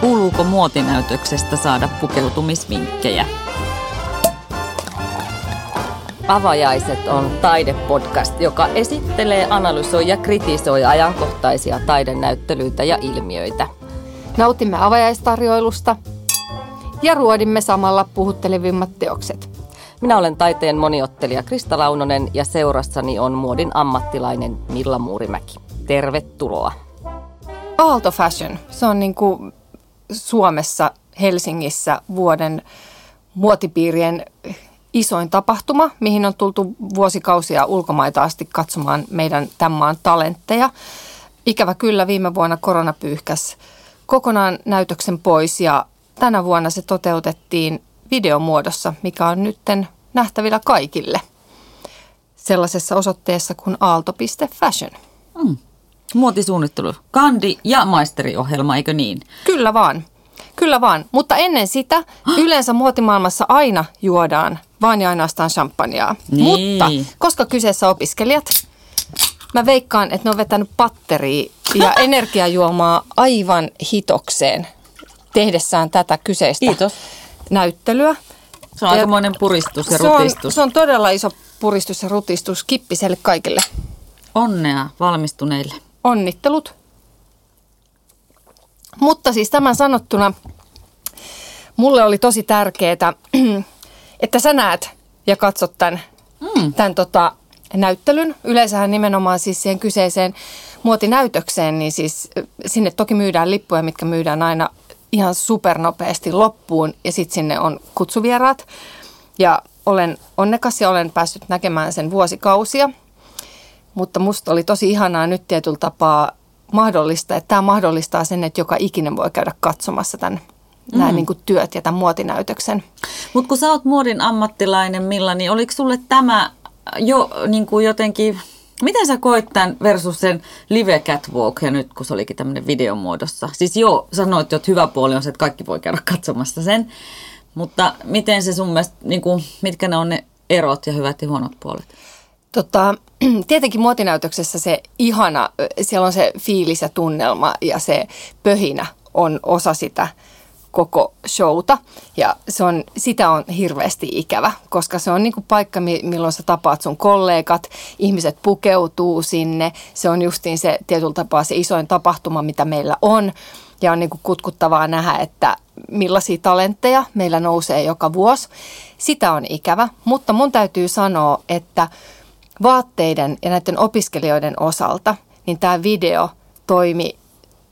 Kuuluuko muotinäytöksestä saada pukeutumisvinkkejä? Avajaiset on taidepodcast, joka esittelee, analysoi ja kritisoi ajankohtaisia taidenäyttelyitä ja ilmiöitä. Nautimme avajaistarjoilusta ja ruodimme samalla puhuttelevimmat teokset. Minä olen taiteen moniottelija Krista Launonen ja seurassani on muodin ammattilainen Milla Muurimäki. Tervetuloa. Aalto Fashion, se on niin kuin Suomessa, Helsingissä vuoden muotipiirien isoin tapahtuma, mihin on tultu vuosikausia ulkomaita asti katsomaan meidän tämän maan talentteja. Ikävä kyllä viime vuonna korona pyyhkäs kokonaan näytöksen pois ja tänä vuonna se toteutettiin videomuodossa, mikä on nytten nähtävillä kaikille sellaisessa osoitteessa kuin aalto.fashion. Mm. Muotisuunnittelu, kandi ja maisteriohjelma, eikö niin? Kyllä vaan. Kyllä vaan, mutta ennen sitä yleensä muotimaailmassa aina juodaan vain ja ainoastaan champagnea. Niin. Mutta koska kyseessä opiskelijat, mä veikkaan, että ne on vetänyt patteria ja energiajuomaa aivan hitokseen tehdessään tätä kyseistä Kiitos. näyttelyä. Se on aikamoinen puristus ja se on, rutistus. se on todella iso puristus ja rutistus kippiselle kaikille. Onnea valmistuneille. Onnittelut. Mutta siis tämän sanottuna mulle oli tosi tärkeää, että sä näet ja katsot tämän, mm. tämän tota, näyttelyn. Yleensähän nimenomaan siis siihen kyseiseen muotinäytökseen, niin siis sinne toki myydään lippuja, mitkä myydään aina ihan supernopeasti loppuun ja sitten sinne on kutsuvieraat. Ja olen onnekas ja olen päässyt näkemään sen vuosikausia. Mutta musta oli tosi ihanaa nyt tietyllä tapaa mahdollista, että tämä mahdollistaa sen, että joka ikinen voi käydä katsomassa tämän mm. nämä niin kuin työt ja tämän muotinäytöksen. Mutta kun sä oot muodin ammattilainen, Milla, niin oliko sulle tämä jo niin kuin jotenkin, miten sä koit tämän versus sen live catwalk ja nyt kun se olikin tämmöinen videomuodossa? Siis joo, sanoit jo, että hyvä puoli on se, että kaikki voi käydä katsomassa sen, mutta miten se sun mielestä, niin kuin, mitkä ne on ne erot ja hyvät ja huonot puolet? Tota, tietenkin muotinäytöksessä se ihana, siellä on se fiilis ja tunnelma ja se pöhinä on osa sitä koko showta. Ja se on, sitä on hirveästi ikävä, koska se on niin kuin paikka, milloin sä tapaat sun kollegat, ihmiset pukeutuu sinne. Se on justiin se tietyllä tapaa se isoin tapahtuma, mitä meillä on. Ja on niin kuin kutkuttavaa nähdä, että millaisia talentteja meillä nousee joka vuosi. Sitä on ikävä, mutta mun täytyy sanoa, että vaatteiden ja näiden opiskelijoiden osalta, niin tämä video toimi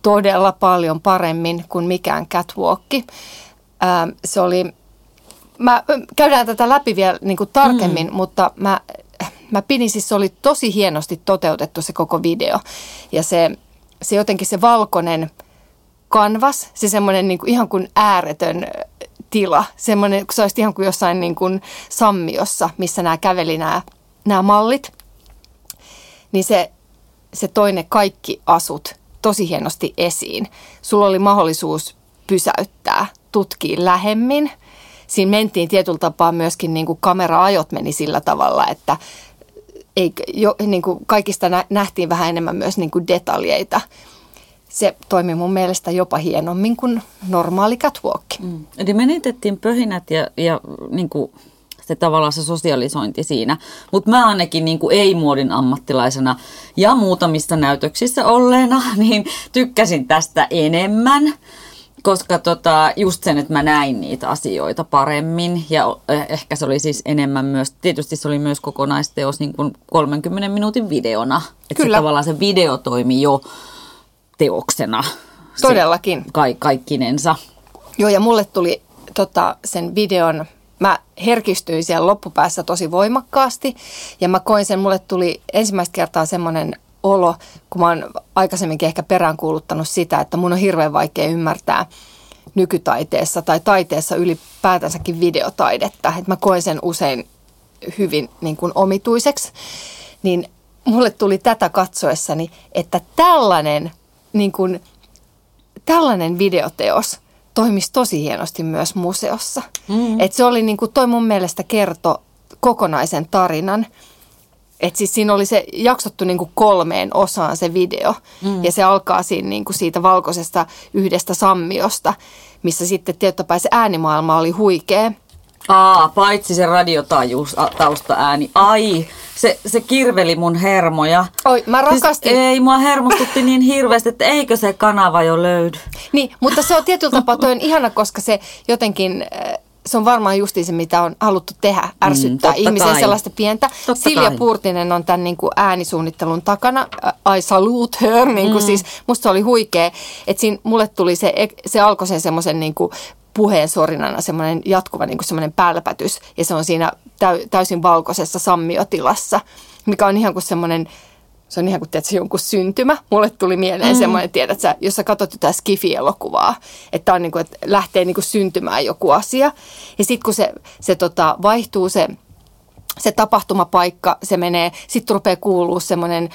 todella paljon paremmin kuin mikään catwalkki. Ähm, se oli, mä, käydään tätä läpi vielä niin kuin tarkemmin, mm. mutta mä, mä pidin siis, se oli tosi hienosti toteutettu se koko video. Ja se, se jotenkin se valkoinen kanvas, se semmoinen niin kuin, ihan kuin ääretön tila, semmoinen, kun se olisi ihan kuin jossain niin kuin sammiossa, missä nämä käveli nämä, nämä mallit, niin se, se toi ne kaikki asut tosi hienosti esiin. Sulla oli mahdollisuus pysäyttää, tutkia lähemmin. Siinä mentiin tietyllä tapaa myöskin niin kuin kamera-ajot meni sillä tavalla, että ei, jo, niin kuin kaikista nähtiin vähän enemmän myös niin kuin detaljeita. Se toimi mun mielestä jopa hienommin kuin normaali catwalk. Mm. Eli menetettiin pöhinät ja, ja niin kuin se tavallaan se sosialisointi siinä. Mutta mä ainakin niin kuin ei-muodin ammattilaisena ja muutamissa näytöksissä olleena, niin tykkäsin tästä enemmän koska tota, just sen, että mä näin niitä asioita paremmin ja eh, ehkä se oli siis enemmän myös, tietysti se oli myös kokonaisteos niin kuin 30 minuutin videona. Että se tavallaan se video toimi jo teoksena. Todellakin. Se, ka- kaikkinensa. Joo ja mulle tuli tota, sen videon mä herkistyin siellä loppupäässä tosi voimakkaasti ja mä koin sen, mulle tuli ensimmäistä kertaa semmoinen olo, kun mä oon aikaisemminkin ehkä peräänkuuluttanut sitä, että mun on hirveän vaikea ymmärtää nykytaiteessa tai taiteessa ylipäätänsäkin videotaidetta. Että mä koen sen usein hyvin niin kuin omituiseksi. Niin mulle tuli tätä katsoessani, että tällainen, niin kuin, tällainen videoteos – toimisi tosi hienosti myös museossa. Mm. Et se oli niin kuin, toi mun mielestä kerto kokonaisen tarinan. Et siis siinä oli se jaksottu niin kuin kolmeen osaan se video. Mm. Ja se alkaa siinä niin kuin siitä valkoisesta yhdestä sammiosta, missä sitten tietysti se äänimaailma oli huikea. Aa, paitsi se radiotaajuus, taustaääni. Ai, se, se kirveli mun hermoja. Oi, mä siis rakastin. Siis ei, mua hermostutti niin hirveästi, että eikö se kanava jo löydy. Niin, mutta se on tietyllä tapaa toi on ihana, koska se jotenkin äh, se on varmaan justiin se, mitä on haluttu tehdä, ärsyttää mm, ihmisen kai. sellaista pientä. Totta Silja kai. Puurtinen on tämän niin kuin äänisuunnittelun takana. I salute her, niin kuin mm. siis musta se oli huikea. Että siinä mulle tuli se, se alkoi sen semmoisen niin kuin puheen sorinana semmoinen jatkuva niin kuin semmoinen pälpätys. Ja se on siinä täysin valkoisessa sammiotilassa, mikä on ihan kuin semmoinen se on ihan kuin tiedätkö, jonkun syntymä. Mulle tuli mieleen mm. semmoinen, tiedät sä, jos sä katsot jotain Skifi-elokuvaa, että, on niin kuin, että lähtee niin kuin syntymään joku asia. Ja sitten kun se, se tota, vaihtuu se se tapahtumapaikka, se menee, sitten rupeaa kuulua semmoinen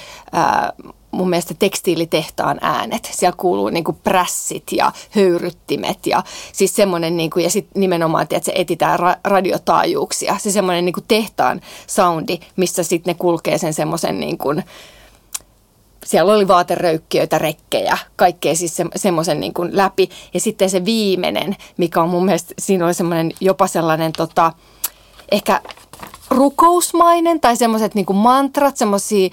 mun mielestä tekstiilitehtaan äänet. Siellä kuuluu niin kuin prässit ja höyryttimet ja siis semmoinen, niin kuin, ja sitten nimenomaan, että se etitään ra- radiotaajuuksia. Se semmoinen niin kuin tehtaan soundi, missä sitten ne kulkee sen semmoisen niin kuin, siellä oli vaateröykkiöitä, rekkejä, kaikkea siis se, semmoisen niin kuin läpi. Ja sitten se viimeinen, mikä on mun mielestä, siinä oli semmoinen jopa sellainen tota, ehkä rukousmainen tai semmoiset niin mantrat, semmoisia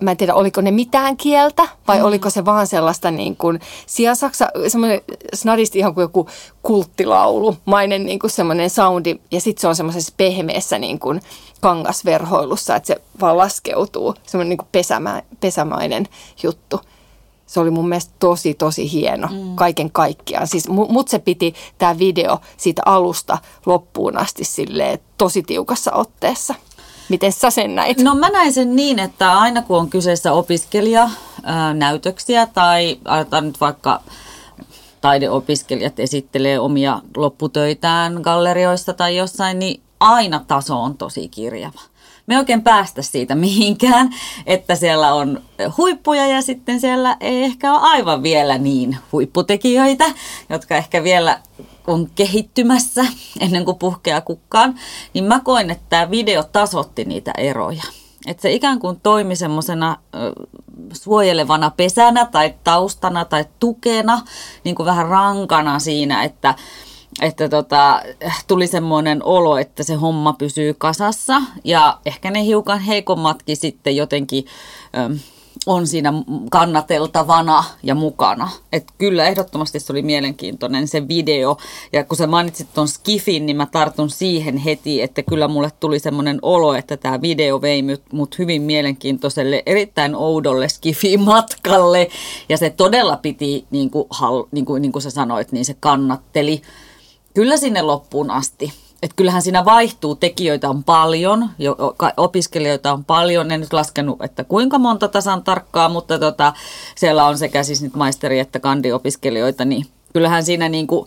mä en tiedä, oliko ne mitään kieltä vai mm. oliko se vaan sellaista niin kuin siasaksa, semmoinen snadisti ihan kuin joku kulttilaulu, mainen niin kuin semmoinen soundi ja sitten se on semmoisessa pehmeässä niin kuin kangasverhoilussa, että se vaan laskeutuu, semmoinen niin kuin pesämä, pesämainen juttu. Se oli mun mielestä tosi, tosi hieno mm. kaiken kaikkiaan. Siis mut se piti tämä video siitä alusta loppuun asti silleen tosi tiukassa otteessa. Miten sä sen näit? No mä näin sen niin, että aina kun on kyseessä opiskelijanäytöksiä tai aletaan nyt vaikka taideopiskelijat esittelee omia lopputöitään gallerioissa tai jossain, niin aina taso on tosi kirjava. Me ei oikein päästä siitä mihinkään, että siellä on huippuja ja sitten siellä ei ehkä ole aivan vielä niin huipputekijöitä, jotka ehkä vielä on kehittymässä ennen kuin puhkeaa kukkaan, niin mä koin, että tämä video tasotti niitä eroja. Että se ikään kuin toimi semmoisena suojelevana pesänä tai taustana tai tukena, niin kuin vähän rankana siinä, että, että tota, tuli semmoinen olo, että se homma pysyy kasassa ja ehkä ne hiukan heikommatkin sitten jotenkin... Ö, on siinä kannateltavana ja mukana. Et kyllä ehdottomasti se oli mielenkiintoinen se video. Ja kun sä mainitsit tuon Skifin, niin mä tartun siihen heti, että kyllä mulle tuli semmoinen olo, että tämä video vei mut hyvin mielenkiintoiselle, erittäin oudolle Skifi-matkalle. Ja se todella piti, niin kuin, niin kuin, niin kuin sä sanoit, niin se kannatteli kyllä sinne loppuun asti että kyllähän siinä vaihtuu, tekijöitä on paljon, jo, opiskelijoita on paljon, en nyt laskenut, että kuinka monta tasan tarkkaa, mutta tota, siellä on sekä siis nyt maisteri- että kandiopiskelijoita, niin kyllähän siinä niin kuin,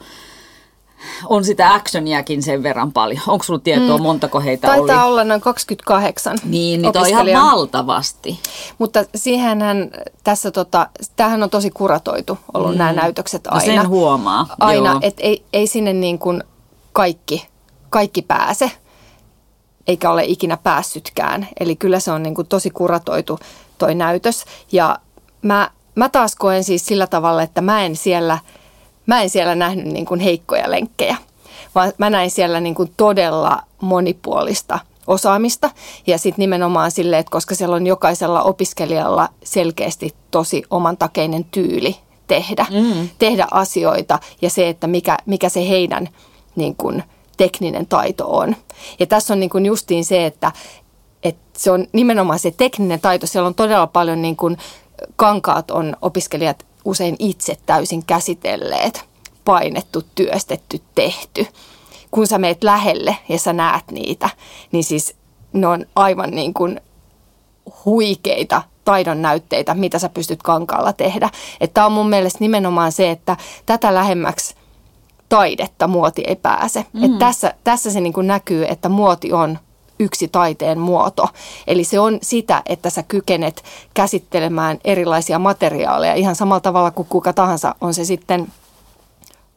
on sitä actioniakin sen verran paljon. Onko sulla tietoa, mm. montako heitä Taitaa oli? Taitaa olla noin 28 Niin, niin on ihan valtavasti. Mutta siihenhän tässä, tota, tämähän on tosi kuratoitu ollut mm. nämä näytökset aina. No sen huomaa. Aina, että ei, ei sinne niin kuin kaikki kaikki pääse, eikä ole ikinä päässytkään. Eli kyllä se on niin kuin tosi kuratoitu toi näytös. Ja mä, mä taas koen siis sillä tavalla, että mä en siellä, mä en siellä nähnyt niin kuin heikkoja lenkkejä, vaan mä näin siellä niin kuin todella monipuolista osaamista. Ja sitten nimenomaan sille, että koska siellä on jokaisella opiskelijalla selkeästi tosi omantakeinen tyyli tehdä, mm. tehdä asioita ja se, että mikä, mikä se heidän niin kuin, tekninen taito on. Ja tässä on niin kuin justiin se, että, että se on nimenomaan se tekninen taito. Siellä on todella paljon niin kuin kankaat on opiskelijat usein itse täysin käsitelleet, painettu, työstetty, tehty. Kun sä meet lähelle ja sä näet niitä, niin siis ne on aivan niin kuin huikeita taidon näytteitä, mitä sä pystyt kankaalla tehdä. Että on mun mielestä nimenomaan se, että tätä lähemmäksi taidetta muoti ei pääse. Mm. Et tässä, tässä se niin kuin näkyy, että muoti on yksi taiteen muoto. Eli se on sitä, että sä kykenet käsittelemään erilaisia materiaaleja ihan samalla tavalla kuin kuka tahansa on se sitten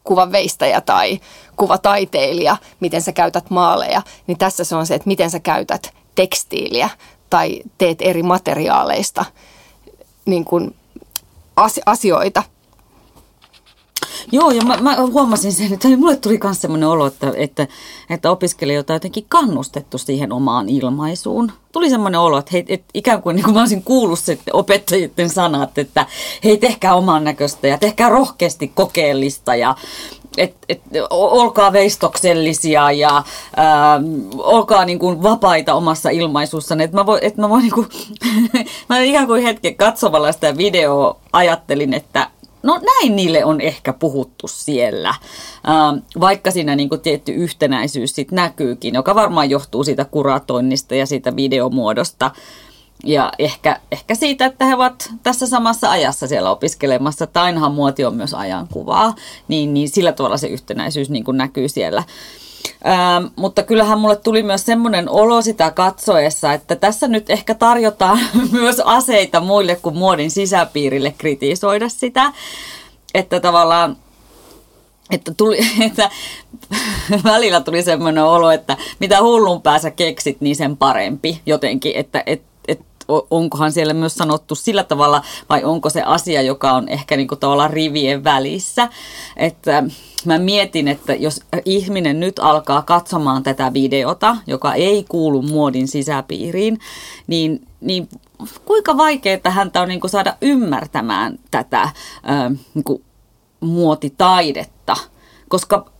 kuvan veistäjä tai kuvataiteilija, miten sä käytät maaleja, niin tässä se on se, että miten sä käytät tekstiiliä tai teet eri materiaaleista niin kuin asioita. Joo, ja mä, mä huomasin sen, että mulle tuli myös sellainen olo, että, että, että opiskelijoita on jotenkin kannustettu siihen omaan ilmaisuun. Tuli semmoinen olo, että, hei, että ikään kuin, niin kuin mä olisin kuullut sitten opettajien sanat, että hei, tehkää oman näköistä ja tehkää rohkeasti kokeellista ja et, et, olkaa veistoksellisia ja ää, olkaa niin kuin vapaita omassa ilmaisuussanne. Että mä voin, et mä, voin niin kuin, mä ikään kuin hetken katsomalla sitä videoa ajattelin, että no näin niille on ehkä puhuttu siellä, vaikka siinä niin kuin tietty yhtenäisyys sit näkyykin, joka varmaan johtuu siitä kuratoinnista ja siitä videomuodosta. Ja ehkä, ehkä siitä, että he ovat tässä samassa ajassa siellä opiskelemassa, että ainahan muoti on myös ajankuvaa, niin, niin sillä tavalla se yhtenäisyys niin kuin näkyy siellä. Ähm, mutta kyllähän mulle tuli myös semmoinen olo sitä katsoessa, että tässä nyt ehkä tarjotaan myös aseita muille kuin muodin sisäpiirille kritisoida sitä. Että tavallaan että, tuli, että välillä tuli semmoinen olo, että mitä hullun päässä keksit, niin sen parempi jotenkin. Että, että onkohan siellä myös sanottu sillä tavalla, vai onko se asia, joka on ehkä niin kuin tavallaan rivien välissä. Että mä mietin, että jos ihminen nyt alkaa katsomaan tätä videota, joka ei kuulu muodin sisäpiiriin, niin, niin kuinka vaikeaa häntä on niin kuin saada ymmärtämään tätä niin kuin muotitaidetta, koska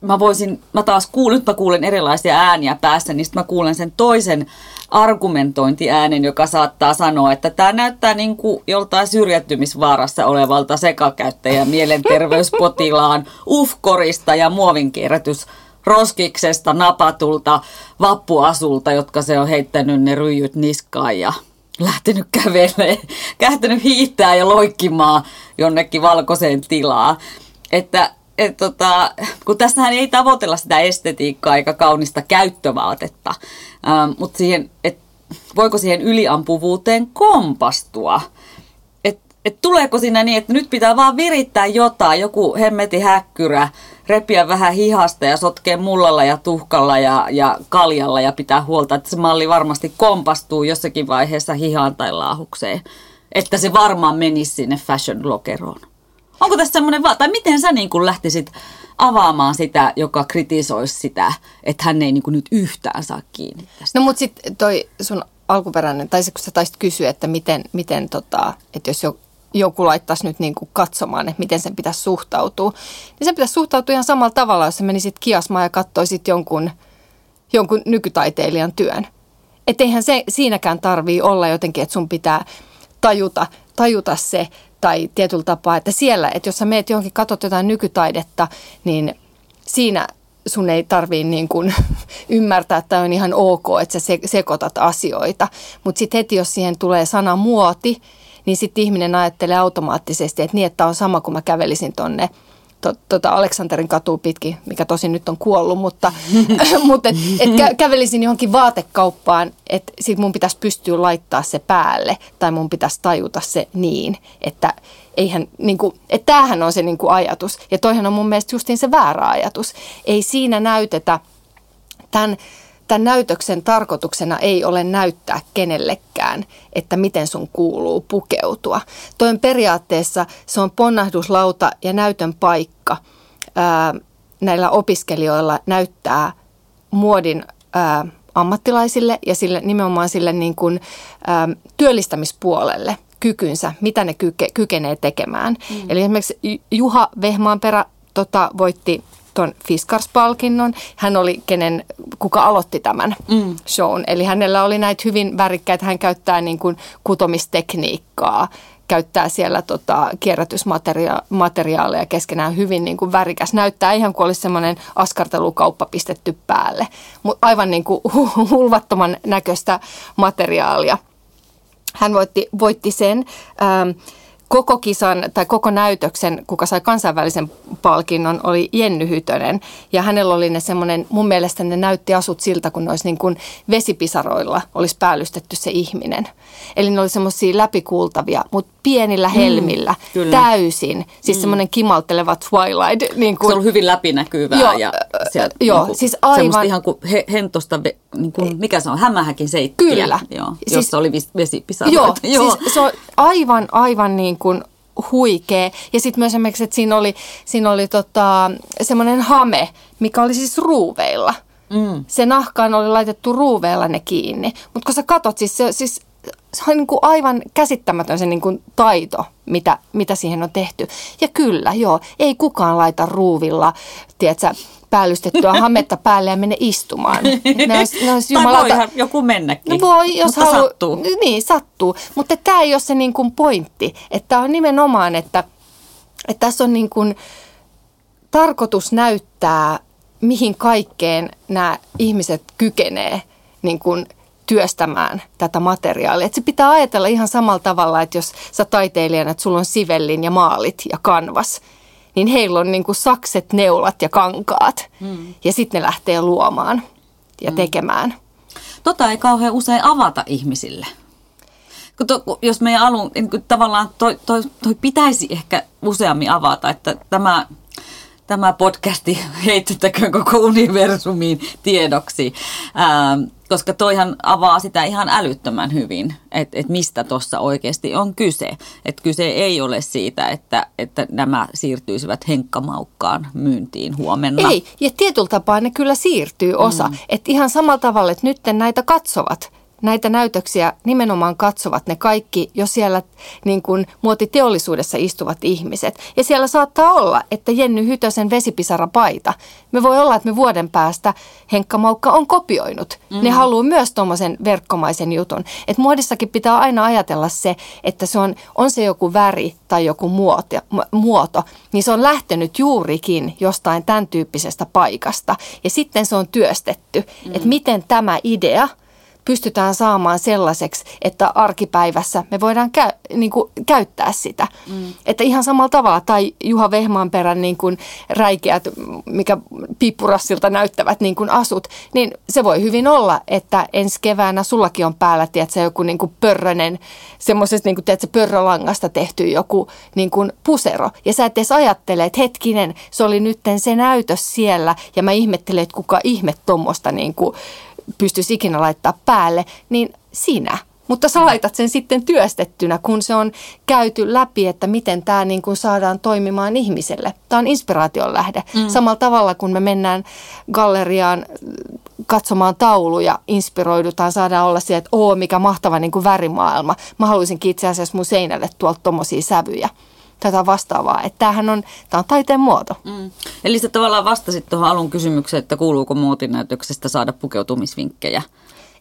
mä voisin, mä taas kuulen, nyt mä kuulen erilaisia ääniä päässä, niin sitten mä kuulen sen toisen argumentointiäänen, joka saattaa sanoa, että tämä näyttää niin kuin joltain syrjäytymisvaarassa olevalta sekakäyttäjä mielenterveyspotilaan ufkorista ja muovinkierrätys roskiksesta napatulta vappuasulta, jotka se on heittänyt ne ryijyt niskaan ja lähtenyt kävelemään, kähtänyt hiihtää ja loikkimaan jonnekin valkoiseen tilaa. Että et tota, kun tässähän ei tavoitella sitä estetiikkaa eikä kaunista käyttövaatetta, ähm, mutta siihen, et, voiko siihen yliampuvuuteen kompastua? Et, et tuleeko siinä niin, että nyt pitää vaan virittää jotain, joku hemmeti häkkyrä, repiä vähän hihasta ja sotkea mullalla ja tuhkalla ja, ja kaljalla ja pitää huolta, että se malli varmasti kompastuu jossakin vaiheessa hihaan tai laahukseen. Että se varmaan menisi sinne fashion-lokeroon. Onko tässä semmoinen, va- tai miten sä niin kuin lähtisit avaamaan sitä, joka kritisoisi sitä, että hän ei niin kuin nyt yhtään saa kiinni tästä? No mutta sitten toi sun alkuperäinen, tai se kun sä taisit kysyä, että miten, miten tota, että jos jo, joku laittaisi nyt niin kuin katsomaan, että miten sen pitäisi suhtautua, niin sen pitäisi suhtautua ihan samalla tavalla, jos sä menisit kiasmaan ja katsoisit jonkun, jonkun nykytaiteilijan työn. Että eihän se siinäkään tarvii olla jotenkin, että sun pitää tajuta, tajuta se, tai tietyllä tapaa, että siellä, että jos sä meet johonkin, katsot jotain nykytaidetta, niin siinä sun ei tarvii niin kuin ymmärtää, että on ihan ok, että sä sekoitat asioita. Mutta sitten heti, jos siihen tulee sana muoti, niin sitten ihminen ajattelee automaattisesti, että niin, että on sama kuin mä kävelisin tonne – to, tota Aleksanterin katu pitkin, mikä tosin nyt on kuollut, mutta, mutta et, et kä, kävelisin johonkin vaatekauppaan, että sit mun pitäisi pystyä laittaa se päälle tai mun pitäisi tajuta se niin, että eihän, niin kuin, että tämähän on se niin kuin ajatus. Ja toihan on mun mielestä justiin se väärä ajatus. Ei siinä näytetä tämän tämän näytöksen tarkoituksena ei ole näyttää kenellekään, että miten sun kuuluu pukeutua. Toin periaatteessa se on ponnahduslauta ja näytön paikka ää, näillä opiskelijoilla näyttää muodin ää, ammattilaisille ja sille, nimenomaan sille niin kuin, ää, työllistämispuolelle kykynsä, mitä ne kyke, kykenee tekemään. Mm. Eli esimerkiksi Juha Vehmaanperä tota, voitti tuon Fiskars-palkinnon. Hän oli kenen, kuka aloitti tämän mm. shown. Eli hänellä oli näitä hyvin värikkäitä, hän käyttää niin kuin kutomistekniikkaa, käyttää siellä tota, kierrätysmateriaaleja keskenään hyvin niin kuin värikäs. Näyttää ihan kuin olisi semmoinen askartelukauppa pistetty päälle, mutta aivan niin kuin hulvattoman näköistä materiaalia. Hän voitti, voitti sen. Ähm, koko kisan tai koko näytöksen, kuka sai kansainvälisen palkinnon, oli Jenny Hytönen. Ja hänellä oli ne semmoinen, mun mielestä ne näytti asut siltä, kun ne olisi niin kuin vesipisaroilla olisi päällystetty se ihminen. Eli ne oli semmoisia läpikuultavia, mutta pienillä mm, helmillä, mm, täysin. Siis mm. semmoinen kimalteleva Twilight. Niin kuin, se on hyvin läpinäkyvää. Joo, ja sieltä, joo, niin kuin, siis aivan- semmoista ihan kuin he, hentosta, ve- niin kuin, mikä se on, hämähäkin seittiä. Kyllä. Joo, Siis- jossa oli vesipisaroita. Joo, siis se on aivan, aivan niin kuin huikea. Ja sitten myös esimerkiksi, että siinä oli, siinä oli tota, semmoinen hame, mikä oli siis ruuveilla. Mm. Se nahkaan oli laitettu ruuveilla ne kiinni. Mutta kun sä katot, siis se, siis se on niin kuin aivan käsittämätön se niin kuin taito, mitä, mitä siihen on tehty. Ja kyllä, joo, ei kukaan laita ruuvilla, tiedätkö, päällystettyä hametta päälle ja mene istumaan. Ne olisi, ne olisi Tai jumalauta- voihan joku mennäkin. No voi, jos mutta haluaa. sattuu. Niin, sattuu. Mutta tämä ei ole se niin kuin pointti. Että on nimenomaan, että, että tässä on niin kuin tarkoitus näyttää, mihin kaikkeen nämä ihmiset kykenee niin kuin työstämään tätä materiaalia. Että se pitää ajatella ihan samalla tavalla, että jos sä taiteilijana, että sulla on sivellin ja maalit ja kanvas, niin heillä on niin kuin sakset, neulat ja kankaat. Mm. Ja sitten ne lähtee luomaan ja tekemään. Tota ei kauhean usein avata ihmisille. Kun to, kun jos meidän alun, niin kuin tavallaan toi, toi, toi pitäisi ehkä useammin avata, että tämä, tämä podcasti heitettäköön koko universumiin tiedoksi, ää, koska toihan avaa sitä ihan älyttömän hyvin, että et mistä tuossa oikeasti on kyse. Että kyse ei ole siitä, että, että nämä siirtyisivät henkkamaukkaan myyntiin huomenna. Ei, ja tietyllä tapaa ne kyllä siirtyy osa. Mm. Että ihan samalla tavalla, että nyt näitä katsovat, näitä näytöksiä nimenomaan katsovat ne kaikki jo siellä niin kuin muotiteollisuudessa istuvat ihmiset. Ja siellä saattaa olla, että Jenny Hytösen vesipisarapaita, me voi olla, että me vuoden päästä Henkka Maukka on kopioinut. Mm. Ne haluaa myös tuommoisen verkkomaisen jutun. Että muodissakin pitää aina ajatella se, että se on, on se joku väri tai joku muoto, muoto, niin se on lähtenyt juurikin jostain tämän tyyppisestä paikasta. Ja sitten se on työstetty, mm. että miten tämä idea – pystytään saamaan sellaiseksi, että arkipäivässä me voidaan käy, niin kuin, käyttää sitä. Mm. Että ihan samalla tavalla, tai Juha Vehmaanperän niin kuin räikeät, mikä pippurassilta näyttävät niin kuin asut, niin se voi hyvin olla, että ensi keväänä sullakin on päällä, tiedätkö, joku niin kuin pörrönen, semmoisesta niin kuin, tiedätkö, pörrölangasta tehty joku niin kuin pusero. Ja sä et edes ajattele, että hetkinen, se oli nytten se näytös siellä, ja mä ihmettelen, että kuka ihme tuommoista niin kuin, pystyisi ikinä laittaa päälle, niin sinä. Mutta sä laitat sen sitten työstettynä, kun se on käyty läpi, että miten tämä niin kuin saadaan toimimaan ihmiselle. Tämä on inspiraation lähde. Mm. Samalla tavalla, kun me mennään galleriaan katsomaan tauluja, inspiroidutaan, saadaan olla siellä, että oo, mikä mahtava niin kuin värimaailma. Mä haluaisinkin itse asiassa mun seinälle tuolta tommosia sävyjä tätä vastaavaa. Että tämähän on, tämä on taiteen muoto. Mm. Eli sä tavallaan vastasit tuohon alun kysymykseen, että kuuluuko muotinäytöksestä saada pukeutumisvinkkejä?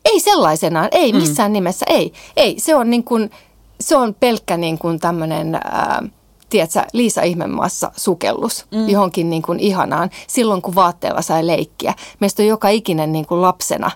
Ei sellaisenaan, ei missään mm. nimessä, ei. Ei, se on, niin kuin, se on pelkkä niin kuin tämmöinen, ää, tiedätkö, Liisa Ihmemaassa sukellus mm. johonkin niin kuin ihanaan. Silloin kun vaatteella sai leikkiä. Meistä on joka ikinen niin kuin lapsena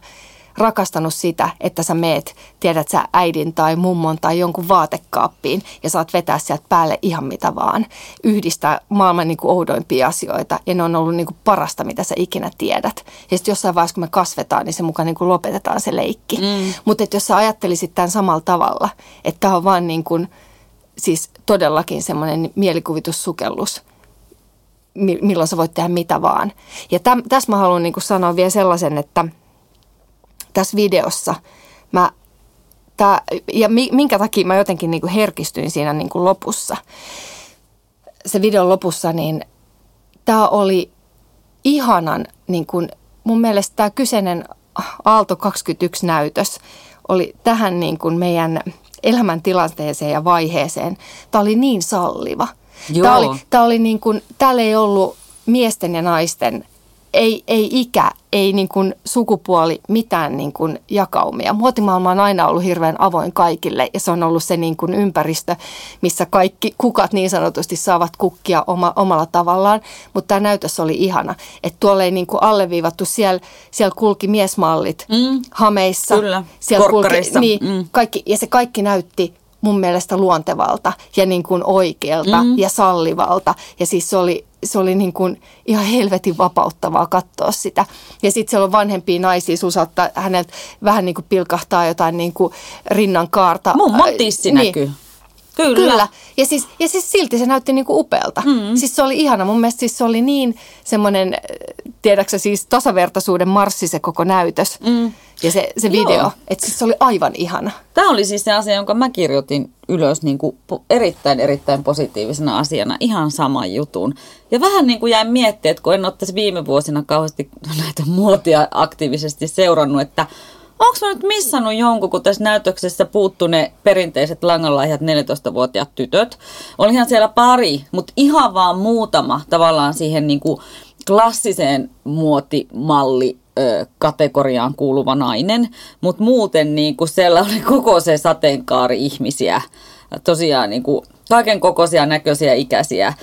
rakastanut sitä, että sä meet, tiedät sä äidin tai mummon tai jonkun vaatekaappiin ja saat vetää sieltä päälle ihan mitä vaan. Yhdistää maailman niin kuin oudoimpia asioita ja ne on ollut niin kuin parasta, mitä sä ikinä tiedät. Ja sitten jossain vaiheessa, kun me kasvetaan, niin se mukaan niin kuin lopetetaan se leikki. Mm. Mutta jos sä ajattelisit tämän samalla tavalla, että tämä on vaan niin kuin, siis todellakin semmoinen mielikuvitussukellus, milloin sä voit tehdä mitä vaan. Ja täm, tässä mä haluan niin kuin sanoa vielä sellaisen, että – tässä videossa mä, tää, ja minkä takia mä jotenkin niin kuin herkistyin siinä niin kuin lopussa. Se videon lopussa, niin tämä oli ihanan, niin kuin, mun mielestä tämä kyseinen Aalto 21 näytös oli tähän niin kuin meidän elämäntilanteeseen ja vaiheeseen. Tämä oli niin salliva. Joo. Tämä oli, tämä oli niin kuin, täällä ei ollut miesten ja naisten ei, ei ikä, ei niin kuin sukupuoli, mitään niin kuin jakaumia. Muotimaailma on aina ollut hirveän avoin kaikille ja se on ollut se niin kuin ympäristö, missä kaikki kukat niin sanotusti saavat kukkia oma, omalla tavallaan. Mutta tämä näytös oli ihana, että tuolla ei niin kuin alleviivattu, siellä, siellä kulki miesmallit mm. hameissa. Kyllä, siellä kulki, niin, mm. kaikki, ja se kaikki näytti mun mielestä luontevalta ja niin kuin oikealta mm. ja sallivalta. Ja siis se oli, se oli niin kuin ihan helvetin vapauttavaa katsoa sitä. Ja sitten siellä on vanhempia naisia, sun saattaa häneltä vähän niin kuin pilkahtaa jotain niin kuin rinnan kaarta. Mummon tissi niin. näkyy. Kyllä. Kyllä. Ja siis, ja siis silti se näytti niinku upealta. Mm. Siis se oli ihana. Mun mielestä siis se oli niin semmoinen, tiedäksä siis tasavertaisuuden marssi se koko näytös. Mm. Ja se, se video. Että siis se oli aivan ihana. Tämä oli siis se asia, jonka mä kirjoitin ylös niin kuin erittäin, erittäin positiivisena asiana, ihan saman jutun. Ja vähän niin kuin jäin miettimään, että kun en ole tässä viime vuosina kauheasti näitä muotia aktiivisesti seurannut, että onko mä nyt missannut jonkun, kun tässä näytöksessä puuttu ne perinteiset langanlaihjat 14-vuotiaat tytöt. Olihan siellä pari, mutta ihan vaan muutama tavallaan siihen niin kuin klassiseen muotimalli kategoriaan kuuluva nainen, mutta muuten niin kuin siellä oli koko se sateenkaari ihmisiä, tosiaan niin kuin kaiken kokoisia näköisiä ikäisiä.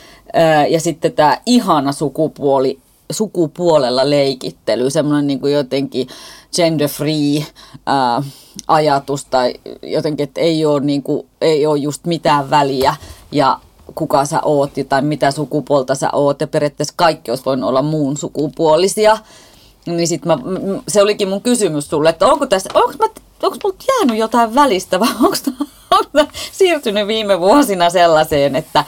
Ja sitten tämä ihana sukupuoli, sukupuolella leikittely, semmoinen niin jotenkin gender free ää, ajatus tai jotenkin, että ei ole, niin kuin, ei ole just mitään väliä ja kuka sä oot tai mitä sukupuolta sä oot ja periaatteessa kaikki olisi voinut olla muun sukupuolisia. Niin sit mä, se olikin mun kysymys sulle, että onko tässä, onko, mä, onko mulla jäänyt jotain välistä vai onko, onko siirtynyt viime vuosina sellaiseen, että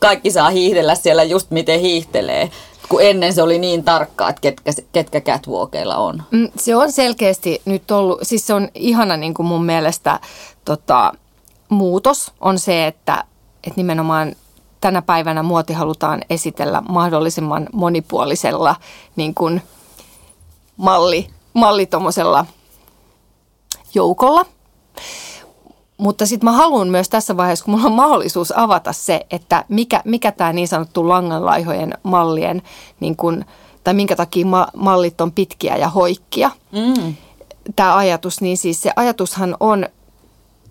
kaikki saa hiihdellä siellä just miten hiihtelee, kun ennen se oli niin tarkkaa, että ketkä, ketkä catwalkeilla on. Mm, Se on selkeästi nyt ollut, siis se on ihana niin kuin mun mielestä tota, muutos on se, että, että nimenomaan tänä päivänä muoti halutaan esitellä mahdollisimman monipuolisella niin kuin malli, malli joukolla. Mutta sitten mä haluan myös tässä vaiheessa, kun mulla on mahdollisuus avata se, että mikä, mikä tämä niin sanottu langanlaihojen mallien, niin kun, tai minkä takia ma- mallit on pitkiä ja hoikkia. Mm. Tämä ajatus, niin siis se ajatushan on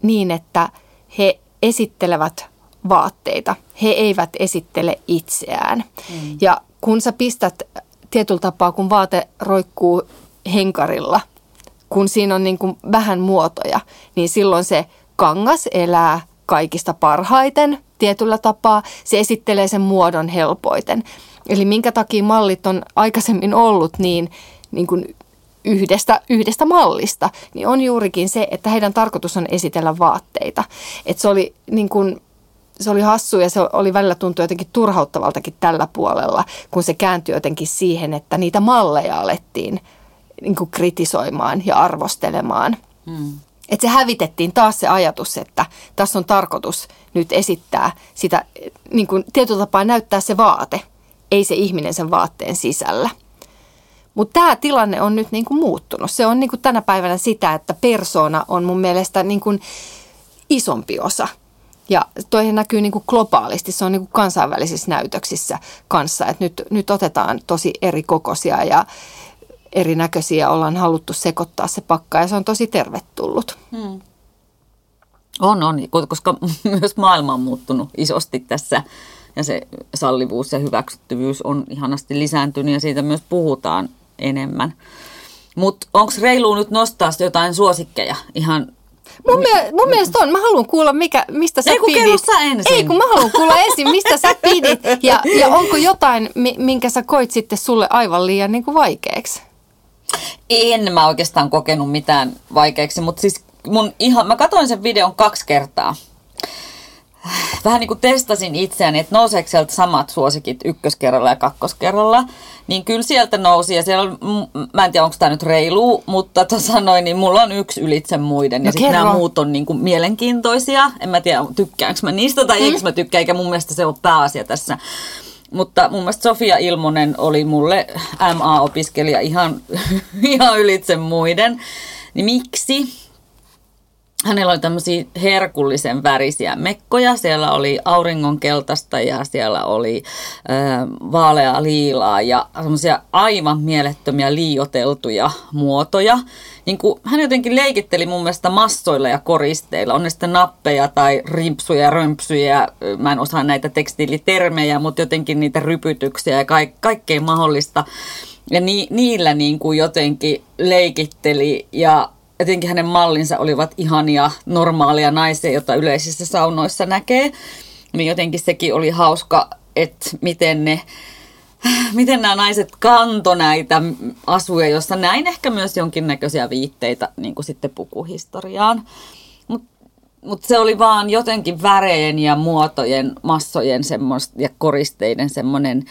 niin, että he esittelevät vaatteita. He eivät esittele itseään. Mm. Ja kun sä pistät tietyllä tapaa, kun vaate roikkuu henkarilla, kun siinä on niin kuin vähän muotoja, niin silloin se kangas elää kaikista parhaiten tietyllä tapaa. Se esittelee sen muodon helpoiten. Eli minkä takia mallit on aikaisemmin ollut niin, niin kuin yhdestä, yhdestä mallista, niin on juurikin se, että heidän tarkoitus on esitellä vaatteita. Et se oli niin kuin, se oli hassu ja se oli välillä tuntui jotenkin turhauttavaltakin tällä puolella, kun se kääntyi jotenkin siihen, että niitä malleja alettiin niin kuin kritisoimaan ja arvostelemaan. Mm. Et se hävitettiin taas se ajatus, että tässä on tarkoitus nyt esittää sitä, niin kuin tietyllä tapaa näyttää se vaate, ei se ihminen sen vaatteen sisällä. Mutta tämä tilanne on nyt niin kuin muuttunut. Se on niin kuin tänä päivänä sitä, että persona on mun mielestä niin kuin isompi osa. Ja toihin näkyy niin kuin globaalisti, se on niin kuin kansainvälisissä näytöksissä kanssa. Et nyt, nyt otetaan tosi eri kokoisia ja erinäköisiä ollaan haluttu sekoittaa se pakka ja se on tosi tervetullut. Mm. On, on, koska myös maailma on muuttunut isosti tässä ja se sallivuus ja hyväksyttävyys on ihanasti lisääntynyt ja siitä myös puhutaan enemmän. Mutta onko reilu nyt nostaa jotain suosikkeja ihan Mun, mie- mun mielestä on. Mä haluan kuulla, mikä, mistä sä Ei, kun pidit. sä ensin. Ei, kun mä haluan kuulla ensin, mistä sä pidit. Ja, ja onko jotain, mi- minkä sä koit sitten sulle aivan liian niin kuin vaikeaksi? En mä oikeastaan kokenut mitään vaikeaksi, mutta siis mun ihan, mä katsoin sen videon kaksi kertaa. Vähän niin kuin testasin itseäni, että nouseeko sieltä samat suosikit ykköskerralla ja kakkoskerralla. Niin kyllä sieltä nousi ja siellä on, m- mä en tiedä onko tämä nyt reilu, mutta tota noin, niin mulla on yksi ylitse muiden. No ja sitten nämä muut on niin kuin mielenkiintoisia. En mä tiedä tykkäänkö mä niistä tai mm. eikö mä tykkää, eikä mun mielestä se ole pääasia tässä. Mutta mun mielestä Sofia Ilmonen oli mulle MA-opiskelija ihan, ihan ylitse muiden. Niin miksi? Hänellä oli tämmöisiä herkullisen värisiä mekkoja. Siellä oli auringonkeltaista ja siellä oli äh, vaaleaa liilaa ja semmoisia aivan mielettömiä liioteltuja muotoja. Niin kuin, hän jotenkin leikitteli mun mielestä massoilla ja koristeilla. On ne sitten nappeja tai rimpsuja, römpsyjä. Mä en osaa näitä tekstiilitermejä, mutta jotenkin niitä rypytyksiä ja kaik- kaikkea mahdollista. Ja ni- niillä niin kuin jotenkin leikitteli ja jotenkin hänen mallinsa olivat ihania, normaalia naisia, joita yleisissä saunoissa näkee. Niin jotenkin sekin oli hauska, että miten ne miten nämä naiset kanto näitä asuja, jossa näin ehkä myös jonkinnäköisiä viitteitä niin kuin sitten pukuhistoriaan. Mut mutta se oli vaan jotenkin väreen ja muotojen, massojen semmoista ja koristeiden semmoinen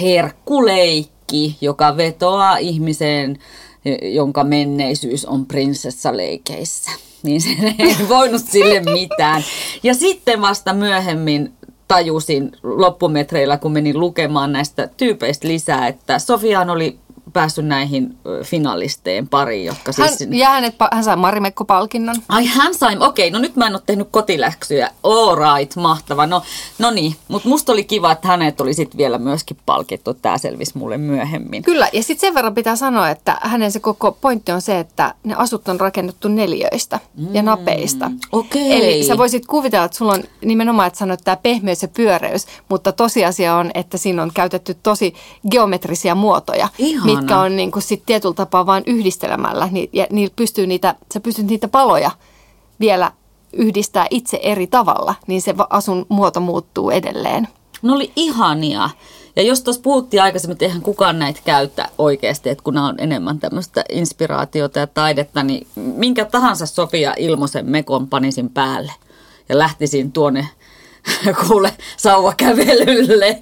herkkuleikki, joka vetoaa ihmiseen, jonka menneisyys on prinsessaleikeissä. Niin se ei voinut sille mitään. Ja sitten vasta myöhemmin tajusin loppumetreillä, kun menin lukemaan näistä tyypeistä lisää, että Sofiaan oli päässyt näihin finalisteen pariin, jotka Hän, siis... ja hänet, hän sai Marimekko-palkinnon. Ai hän sai, okei, no nyt mä en ole tehnyt kotiläksyjä. All right, mahtava. No, no niin, mutta musta oli kiva, että hänet oli sitten vielä myöskin palkittu. Tämä selvisi mulle myöhemmin. Kyllä, ja sitten sen verran pitää sanoa, että hänen se koko pointti on se, että ne asut on rakennettu neljöistä ja napeista. okei. Eli sä voisit kuvitella, että sulla on nimenomaan, että sanot tämä pehmeys ja pyöreys, mutta tosiasia on, että siinä on käytetty tosi geometrisia muotoja, Mitkä on niin kuin sit tietyllä tapaa vain yhdistelemällä. Ni- Ja niillä pystyy niitä, sä pystyt niitä paloja vielä yhdistää itse eri tavalla, niin se asun muoto muuttuu edelleen. Ne oli ihania. Ja jos tuossa puhuttiin aikaisemmin, että eihän kukaan näitä käytä oikeasti, että kun nämä on enemmän tämmöistä inspiraatiota ja taidetta, niin minkä tahansa Sofia Ilmosen mekon panisin päälle ja lähtisin tuonne kuule sauvakävelylle.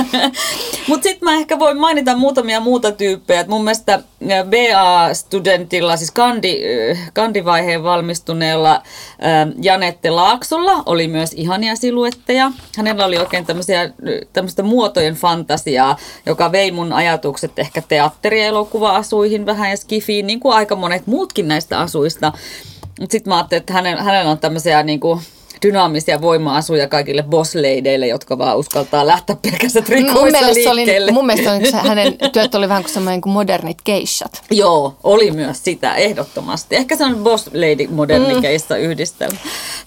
Mutta sitten mä ehkä voin mainita muutamia muuta tyyppejä. Et mun mielestä BA-studentilla, siis kandi, kandivaiheen valmistuneella Janette Laaksolla oli myös ihania siluetteja. Hänellä oli oikein tämmöisiä, tämmöistä muotojen fantasiaa, joka vei mun ajatukset ehkä teatterielokuva-asuihin vähän ja skifiin, niin kuin aika monet muutkin näistä asuista. Sitten mä ajattelin, että hänen, hänellä on tämmöisiä niin kuin dynaamisia voima-asuja kaikille bossleideille, jotka vaan uskaltaa lähteä pelkästään Mun trikoissa se liikkeelle. oli, mun mielestä oli, se hänen työt oli vähän kuin semmoinen kuin modernit geishat. Joo, oli myös sitä, ehdottomasti. Ehkä se on boss lady modernikeista mm. yhdistelmä.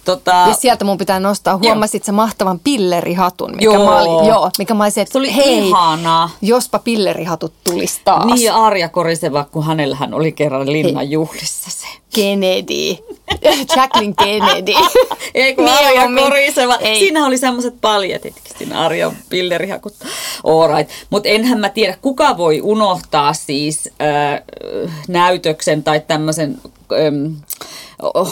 Tota, Ja sieltä mun pitää nostaa, huomasit se mahtavan pillerihatun, mikä Joo. mä olin, joo, mikä mä olisin, että Se oli hei, ihanaa. jospa pillerihatut tulisi taas. niin ja Arja Koriseva, kun hänellähän oli kerran linnan juhlissa se. Kennedy. Jacqueline Kennedy. Ei kun Arja. Koriseva. Ei. Siinä oli semmoiset paljetitkin siinä Arjan pillerihakut. All right. Mutta enhän mä tiedä, kuka voi unohtaa siis äh, näytöksen tai tämmöisen ähm,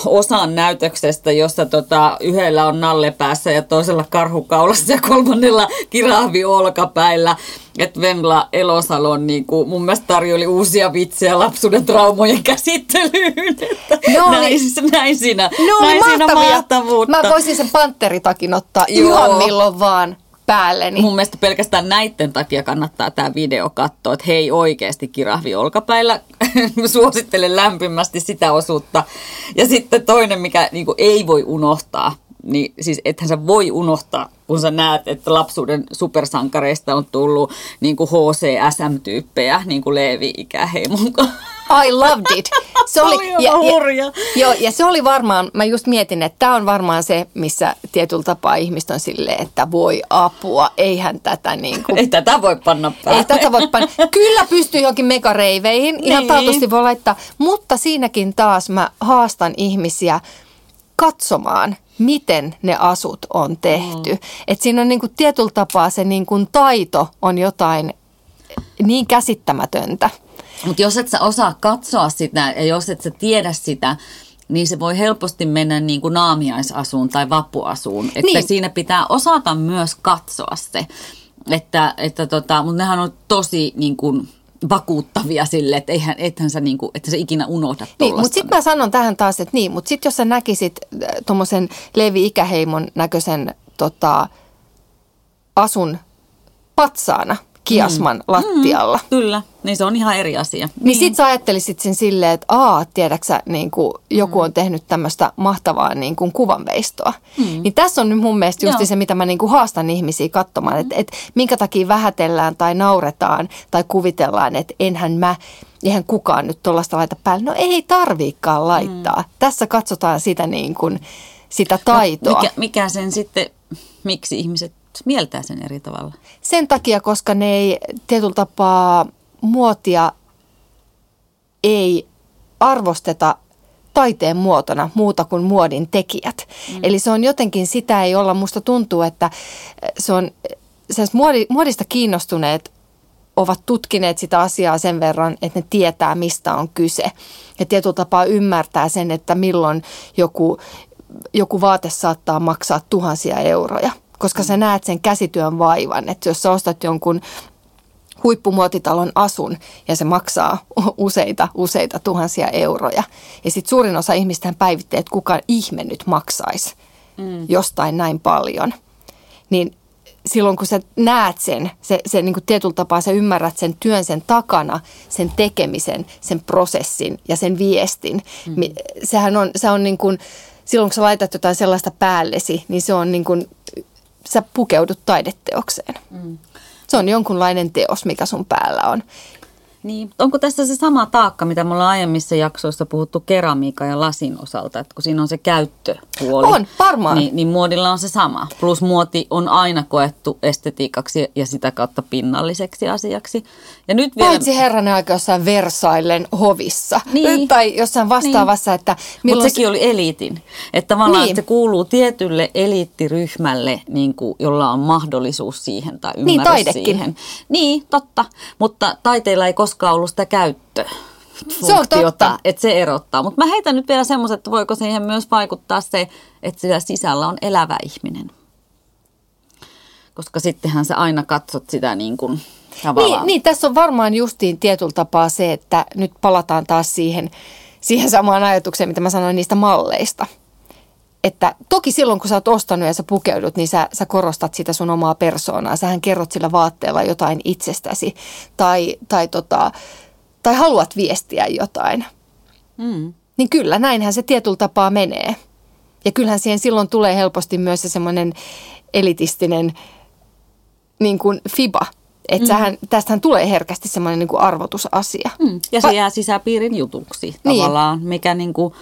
osan näytöksestä, jossa tota, yhdellä on nalle päässä ja toisella karhukaulassa ja kolmannella kirahvi olkapäillä. Että Venla Elosalon niin kuin, mun mielestä tarjoili uusia vitsejä lapsuuden traumojen käsittelyyn. Että oli- näin, näin siinä, oli näin siinä mahtavuutta. Mä voisin sen panteritakin ottaa Joo. ihan milloin vaan päälleni. Mun mielestä pelkästään näitten takia kannattaa tämä video katsoa, että hei oikeasti kirahvi olkapäillä. Suosittelen lämpimästi sitä osuutta. Ja sitten toinen, mikä niin ei voi unohtaa, niin siis ethän sä voi unohtaa, kun sä näet, että lapsuuden supersankareista on tullut niin kuin HCSM-tyyppejä, niin kuin Leevi Ikäheimon. I loved it. Se oli aivan hurja. Joo, ja se oli varmaan, mä just mietin, että tämä on varmaan se, missä tietyllä tapaa ihmiset on silleen, että voi apua, eihän tätä niin kuin Ei tätä voi panna päälle. Ei tätä voi panna. Kyllä pystyy johonkin megareiveihin, ihan Niin. taatusti voi laittaa, mutta siinäkin taas mä haastan ihmisiä katsomaan, miten ne asut on tehty. Mm. Et siinä on niinku tietyllä tapaa se niinku taito on jotain niin käsittämätöntä. Mutta jos et sä osaa katsoa sitä ja jos et sä tiedä sitä, niin se voi helposti mennä niin kuin naamiaisasuun tai vappuasuun. Että Niin. siinä pitää osata myös katsoa se. Että, että tota, mutta nehän on tosi niin kuin vakuuttavia sille, että eihän, ethän sä, niin kuin, että sä ikinä unohda Niin, mutta sitten mä sanon tähän taas, että niin, mutta sitten jos sä näkisit tuommoisen Levi Ikäheimon näköisen tota, asun patsaana kiasman mm. lattialla, Kyllä, niin se on ihan eri asia. Niin sit sä ajattelisit sen silleen, että aa, tiedäksä, niin kuin joku on tehnyt tämmöistä mahtavaa niin kuin kuvanveistoa. Mm. Niin tässä on nyt mun mielestä just Joo. se, mitä mä niin kuin haastan ihmisiä katsomaan, että, että minkä takia vähätellään tai nauretaan tai kuvitellaan, että enhän mä, eihän kukaan nyt tuollaista laita päälle. No ei tarviikaan laittaa. Mm. Tässä katsotaan sitä niin kuin, sitä taitoa. Mikä, mikä sen sitten, miksi ihmiset mieltää sen eri tavalla? Sen takia, koska ne ei tietyllä tapaa muotia ei arvosteta taiteen muotona muuta kuin muodin tekijät. Mm. Eli se on jotenkin, sitä ei olla, musta tuntuu, että se on, se muodi, muodista kiinnostuneet ovat tutkineet sitä asiaa sen verran, että ne tietää, mistä on kyse. Ja tietyllä tapaa ymmärtää sen, että milloin joku joku vaate saattaa maksaa tuhansia euroja, koska sä näet sen käsityön vaivan. Että jos sä ostat jonkun huippumuotitalon asun ja se maksaa useita, useita tuhansia euroja. Ja sitten suurin osa ihmistä päivittää, että kuka ihme nyt maksaisi mm. jostain näin paljon. Niin silloin kun sä näet sen, se, se niin kuin tietyllä tapaa sä ymmärrät sen työn sen takana, sen tekemisen, sen prosessin ja sen viestin. Mm. Sehän on, se on niin kuin, silloin kun sä laitat jotain sellaista päällesi, niin se on niin kuin, sä pukeudut taideteokseen. Mm. Se on jonkunlainen teos, mikä sun päällä on. Niin. Onko tässä se sama taakka, mitä me ollaan aiemmissa jaksoissa puhuttu keramiikan ja lasin osalta, että kun siinä on se käyttöpuoli. On, varmaan. Niin, niin muodilla on se sama. Plus muoti on aina koettu estetiikaksi ja sitä kautta pinnalliseksi asiaksi. Ja nyt vielä... Paitsi herranen aika jossain Versailen hovissa niin. tai jossain vastaavassa, niin. että milloin... Mutta sekin oli eliitin. Että tavallaan niin. se kuuluu tietylle eliittiryhmälle, niin kuin, jolla on mahdollisuus siihen tai niin, ymmärrys niin, siihen. Niin, totta. Mutta taiteilla ei koskaan koskaan ollut sitä käyttöä. Se on totta. Että se erottaa. Mutta mä heitän nyt vielä semmoisen, että voiko siihen myös vaikuttaa se, että siellä sisällä on elävä ihminen. Koska sittenhän sä aina katsot sitä niin kuin tavallaan. Niin, niin, tässä on varmaan justiin tietyllä tapaa se, että nyt palataan taas siihen, siihen samaan ajatukseen, mitä mä sanoin niistä malleista – että toki silloin, kun sä oot ostanut ja sä pukeudut, niin sä, sä korostat sitä sun omaa persoonaa. Sähän kerrot sillä vaatteella jotain itsestäsi tai, tai, tota, tai haluat viestiä jotain. Mm. Niin kyllä, näinhän se tietyllä tapaa menee. Ja kyllähän siihen silloin tulee helposti myös se semmoinen elitistinen niin kuin fiba. Että mm. sähän, tästähän tulee herkästi semmoinen niin kuin arvotusasia. Mm. Ja se Va- jää sisäpiirin jutuksi niin. tavallaan, mikä niin kuin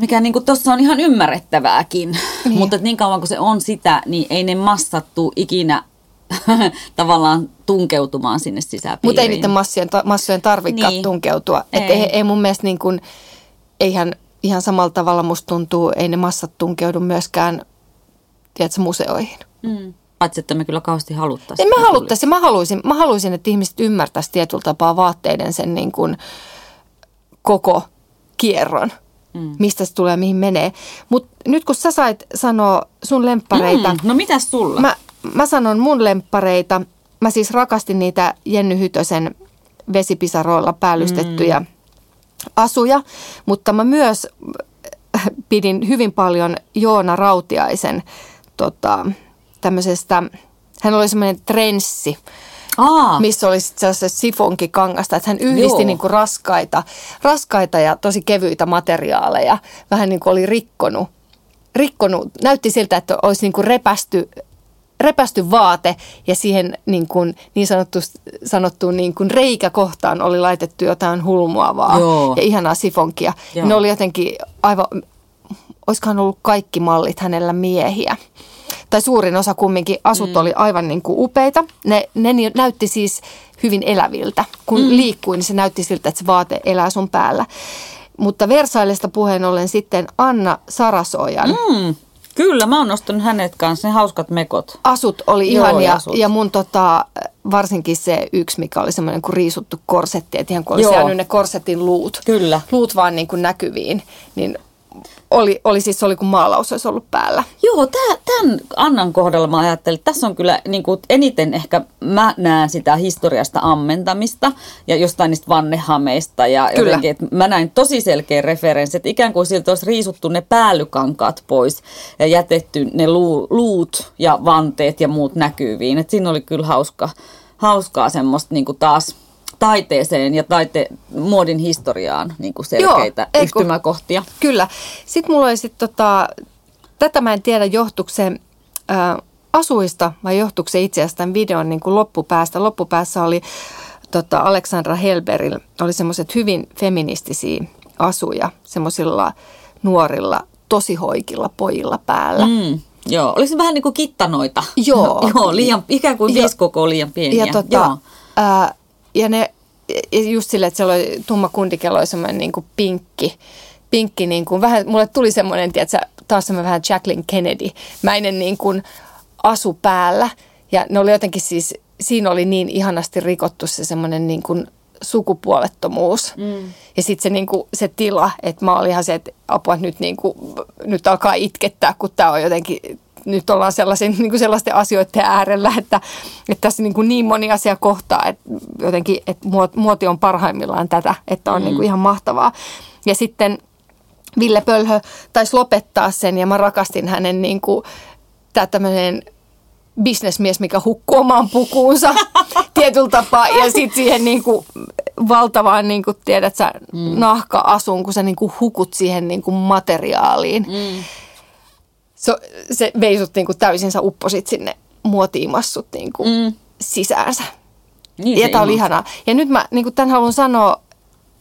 mikä niin tuossa on ihan ymmärrettävääkin, niin. mutta niin kauan kuin se on sitä, niin ei ne massattu ikinä tavallaan tunkeutumaan sinne sisäpiiriin. Mutta ei niiden massojen, massojen tarvikaan niin. tunkeutua. Ei. Et ei, ei mun mielestä niin kuin, eihän ihan samalla tavalla musta tuntuu, ei ne massat tunkeudu myöskään tiedätkö, museoihin. Mm. Paitsi, että me kyllä kauheasti haluttaisiin. Ei me haluttaisiin. Mä haluaisin, mä haluaisin, että ihmiset ymmärtäisivät tietyllä tapaa vaatteiden sen niin kuin koko kierron mm. mistä se tulee, mihin menee. Mutta nyt kun sä sait sanoa sun lemppareita. Mm, no mitäs sulla? Mä, mä sanon mun lemppareita. Mä siis rakastin niitä Jenny Hytösen vesipisaroilla päällystettyjä mm. asuja, mutta mä myös pidin hyvin paljon Joona Rautiaisen tota, tämmöisestä, hän oli semmoinen trenssi, Aa. missä oli se sifonkikangasta, että hän yhdisti niin kuin raskaita, raskaita ja tosi kevyitä materiaaleja, vähän niin kuin oli rikkonut, rikkonut näytti siltä, että olisi niin kuin repästy, repästy vaate ja siihen niin, kuin, niin sanottu, sanottuun niin kuin reikäkohtaan oli laitettu jotain hulmuavaa Joo. ja ihanaa sifonkia. Joo. Ne oli jotenkin aivan, olisikohan ollut kaikki mallit hänellä miehiä tai suurin osa kumminkin, asut mm. oli aivan niin kuin upeita. Ne, ne näytti siis hyvin eläviltä. Kun mm. liikkui, niin se näytti siltä, että se vaate elää sun päällä. Mutta Versaillesta puheen ollen sitten Anna Sarasojan. Mm. Kyllä, mä oon nostanut hänet kanssa, ne hauskat mekot. Asut oli ihania asut. ja mun tota, varsinkin se yksi, mikä oli semmoinen kuin riisuttu korsetti, että ihan kun olisi jäänyt ne korsetin luut. Kyllä. Luut vaan niin kuin näkyviin, niin oli, oli siis oli kuin maalaus olisi ollut päällä. Joo, tämän Annan kohdalla mä ajattelin, että tässä on kyllä niin kuin eniten ehkä mä näen sitä historiasta ammentamista ja jostain niistä vannehameista ja kyllä. jotenkin, että mä näin tosi selkeä referenssi, että ikään kuin siltä olisi riisuttu ne päällykankaat pois ja jätetty ne luut ja vanteet ja muut näkyviin. Että siinä oli kyllä hauska, hauskaa semmoista niin kuin taas taiteeseen ja taite, muodin historiaan niin kuin selkeitä Joo, yhtymäkohtia. Kyllä. Sitten mulla oli sitten tota, tätä mä en tiedä johtukseen äh, asuista vai johtukseen itse asiassa tämän videon niin kuin loppupäästä. Loppupäässä oli tota, Aleksandra Helberil, oli semmoiset hyvin feministisiä asuja, semmoisilla nuorilla, tosi hoikilla pojilla päällä. Mm. Joo, oli se vähän niin kuin kittanoita. Joo. Joo, liian, ikään kuin viisi koko liian pieniä. Ja, tota, Joo. Ää, ja ne just sille, että se oli tumma kundikello, oli semmoinen niin kuin pinkki, pinkki niin kuin, vähän, mulle tuli semmoinen, tiedätkö, taas semmoinen vähän Jacqueline Kennedy-mäinen niin kuin asu päällä. Ja ne oli jotenkin siis, siinä oli niin ihanasti rikottu se semmoinen niin kuin sukupuolettomuus. Mm. Ja sitten se, niinku, se tila, että mä olin ihan se, että apua nyt, niinku, nyt alkaa itkettää, kun tämä on jotenkin nyt ollaan sellaisen, niin kuin sellaisten asioiden äärellä, että, että tässä niin, kuin niin moni asia kohtaa, että jotenkin että muoti on parhaimmillaan tätä, että on mm. niin kuin ihan mahtavaa. Ja sitten Ville Pölhö taisi lopettaa sen ja mä rakastin hänen niin kuin, tämä tämmöinen bisnesmies, mikä hukkuu omaan pukuunsa tietyllä tapaa ja sitten siihen niin kuin valtavaan, niin kuin tiedät sä, mm. nahka-asuun, kun sä niin kuin hukut siihen niin kuin materiaaliin. Mm. Se, se veisut niin kuin täysin, sä upposit sinne muotiimassut niin kuin mm. sisäänsä. Niin ja tämä oli ihanaa. Ja nyt mä niin kuin tämän haluan sanoa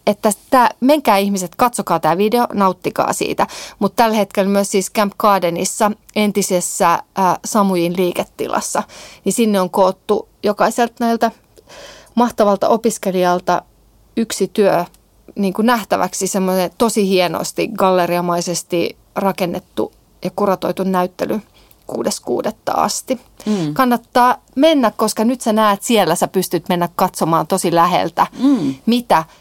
että tää, menkää ihmiset, katsokaa tämä video, nauttikaa siitä. Mutta tällä hetkellä myös siis Camp Gardenissa, entisessä äh, Samujin liiketilassa, niin sinne on koottu jokaiselta näiltä mahtavalta opiskelijalta yksi työ niin kuin nähtäväksi, semmoinen tosi hienosti galleriamaisesti rakennettu ja kuratoitu näyttely kuudesta asti. Mm. Kannattaa mennä, koska nyt sä näet siellä, sä pystyt mennä katsomaan tosi läheltä, mm. mitä –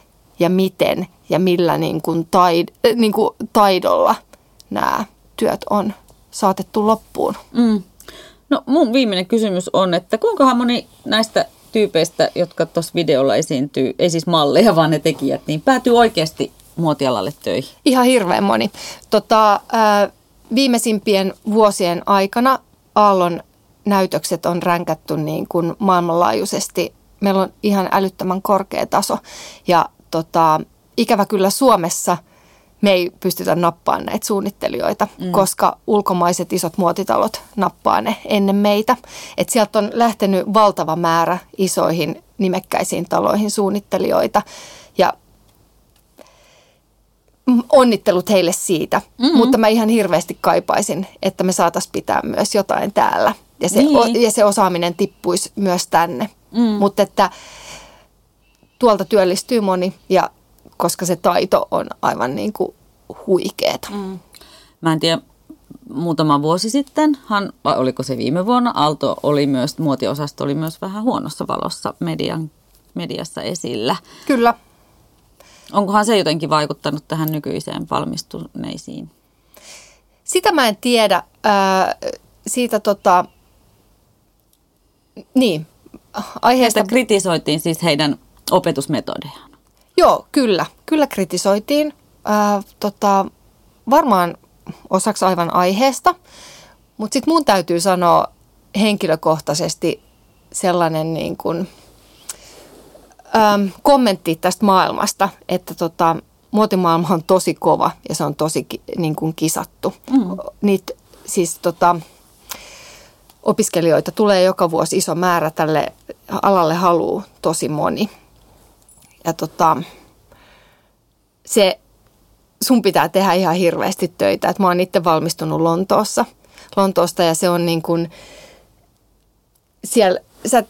ja miten ja millä niin kuin taid, äh, niin kuin taidolla nämä työt on saatettu loppuun. Mm. No mun viimeinen kysymys on, että kuinka moni näistä tyypeistä, jotka tuossa videolla esiintyy, ei siis malleja, vaan ne tekijät, niin päätyy oikeasti muotialalle töihin? Ihan hirveän moni. Tota, äh, viimeisimpien vuosien aikana Aallon näytökset on ränkätty niin kuin maailmanlaajuisesti. Meillä on ihan älyttömän korkea taso ja tota, ikävä kyllä Suomessa me ei pystytä nappaamaan näitä suunnittelijoita, mm. koska ulkomaiset isot muotitalot nappaa ne ennen meitä. Et sieltä on lähtenyt valtava määrä isoihin nimekkäisiin taloihin suunnittelijoita onnittelut heille siitä, mm-hmm. mutta mä ihan hirveästi kaipaisin, että me saataisiin pitää myös jotain täällä ja se, niin. o, ja se osaaminen tippuisi myös tänne. Mm. Mutta että tuolta työllistyy moni ja koska se taito on aivan niin kuin huikeeta. Mm. Mä en tiedä, muutama vuosi sitten, hän, vai oliko se viime vuonna, Aalto oli myös, muotiosasto oli myös vähän huonossa valossa median, mediassa esillä. Kyllä. Onkohan se jotenkin vaikuttanut tähän nykyiseen valmistuneisiin? Sitä mä en tiedä. Äh, siitä tota, niin, aiheesta... Että kritisoitiin siis heidän opetusmetodejaan? Joo, kyllä. Kyllä kritisoitiin. Äh, tota, varmaan osaksi aivan aiheesta, mutta sitten mun täytyy sanoa henkilökohtaisesti sellainen niin kuin, ähm, kommentti tästä maailmasta, että tota, muotimaailma on tosi kova ja se on tosi niin kuin kisattu. Mm. Niitä siis tota, opiskelijoita tulee joka vuosi iso määrä tälle alalle haluu tosi moni ja tota, se, sun pitää tehdä ihan hirveästi töitä. Et mä oon itse valmistunut Lontoossa, Lontoosta ja se on niin kuin, siellä, sä,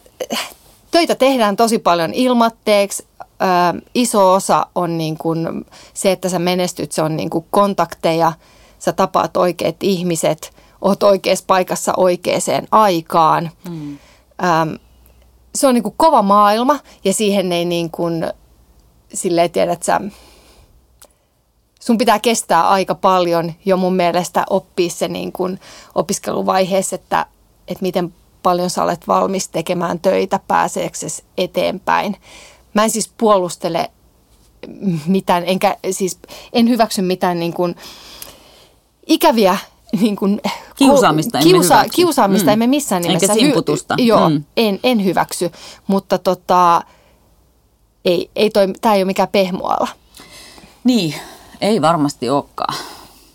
töitä tehdään tosi paljon ilmatteeksi. Ö, iso osa on niin kuin se, että sä menestyt, se on niin kuin kontakteja, sä tapaat oikeat ihmiset, oot oikeassa paikassa oikeaan aikaan. Mm. Ö, se on niin kuin kova maailma ja siihen ei niin kuin silleen tiedät sä, sun pitää kestää aika paljon jo mun mielestä oppia se niin kuin opiskeluvaiheessa, että, että miten paljon sä olet valmis tekemään töitä pääseeksesi eteenpäin. Mä en siis puolustele mitään, enkä siis en hyväksy mitään niin kuin ikäviä niin kuin, kiusaamista, emme kiusa, hyväksy. kiusaamista mm. emme missään nimessä. Eikä simputusta. Hy, joo, mm. en, en hyväksy, mutta tota, ei, ei toi, tämä ei ole mikään pehmoala. Niin, ei varmasti olekaan.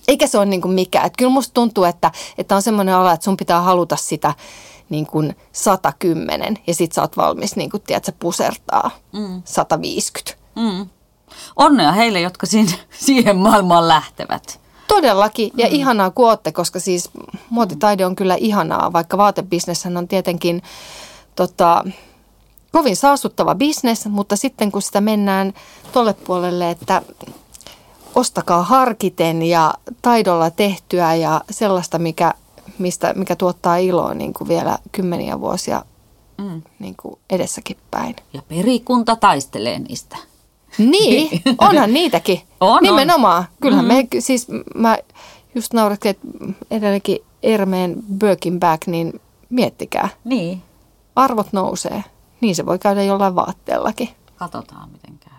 Eikä se ole niin kuin mikään. Että kyllä musta tuntuu, että, että on semmoinen ala, että sun pitää haluta sitä niin kuin 110 ja sit sä oot valmis niin kuin, tiedät, pusertaa mm. 150. Mm. Onnea heille, jotka siinä, siihen maailmaan lähtevät. Todellakin, ja mm. ihanaa kun ootte, koska siis muotitaide on kyllä ihanaa, vaikka vaatebisneshän on tietenkin tota, kovin saastuttava bisnes, mutta sitten kun sitä mennään tolle puolelle, että ostakaa harkiten ja taidolla tehtyä ja sellaista, mikä, mistä, mikä tuottaa iloa niin kuin vielä kymmeniä vuosia mm. niin kuin edessäkin päin. Ja perikunta taistelee niistä. Niin, onhan niitäkin. On, Nimenomaan. On. Kyllähän mm. me, siis mä just nauratkin, että edelleenkin Ermeen Birkin Back, niin miettikää. Niin. Arvot nousee. Niin se voi käydä jollain vaatteellakin. Katsotaan, miten käy.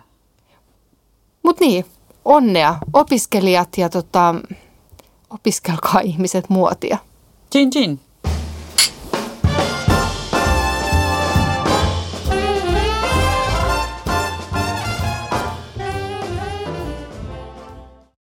Mutta niin, onnea opiskelijat ja tota, opiskelkaa ihmiset muotia. 金靖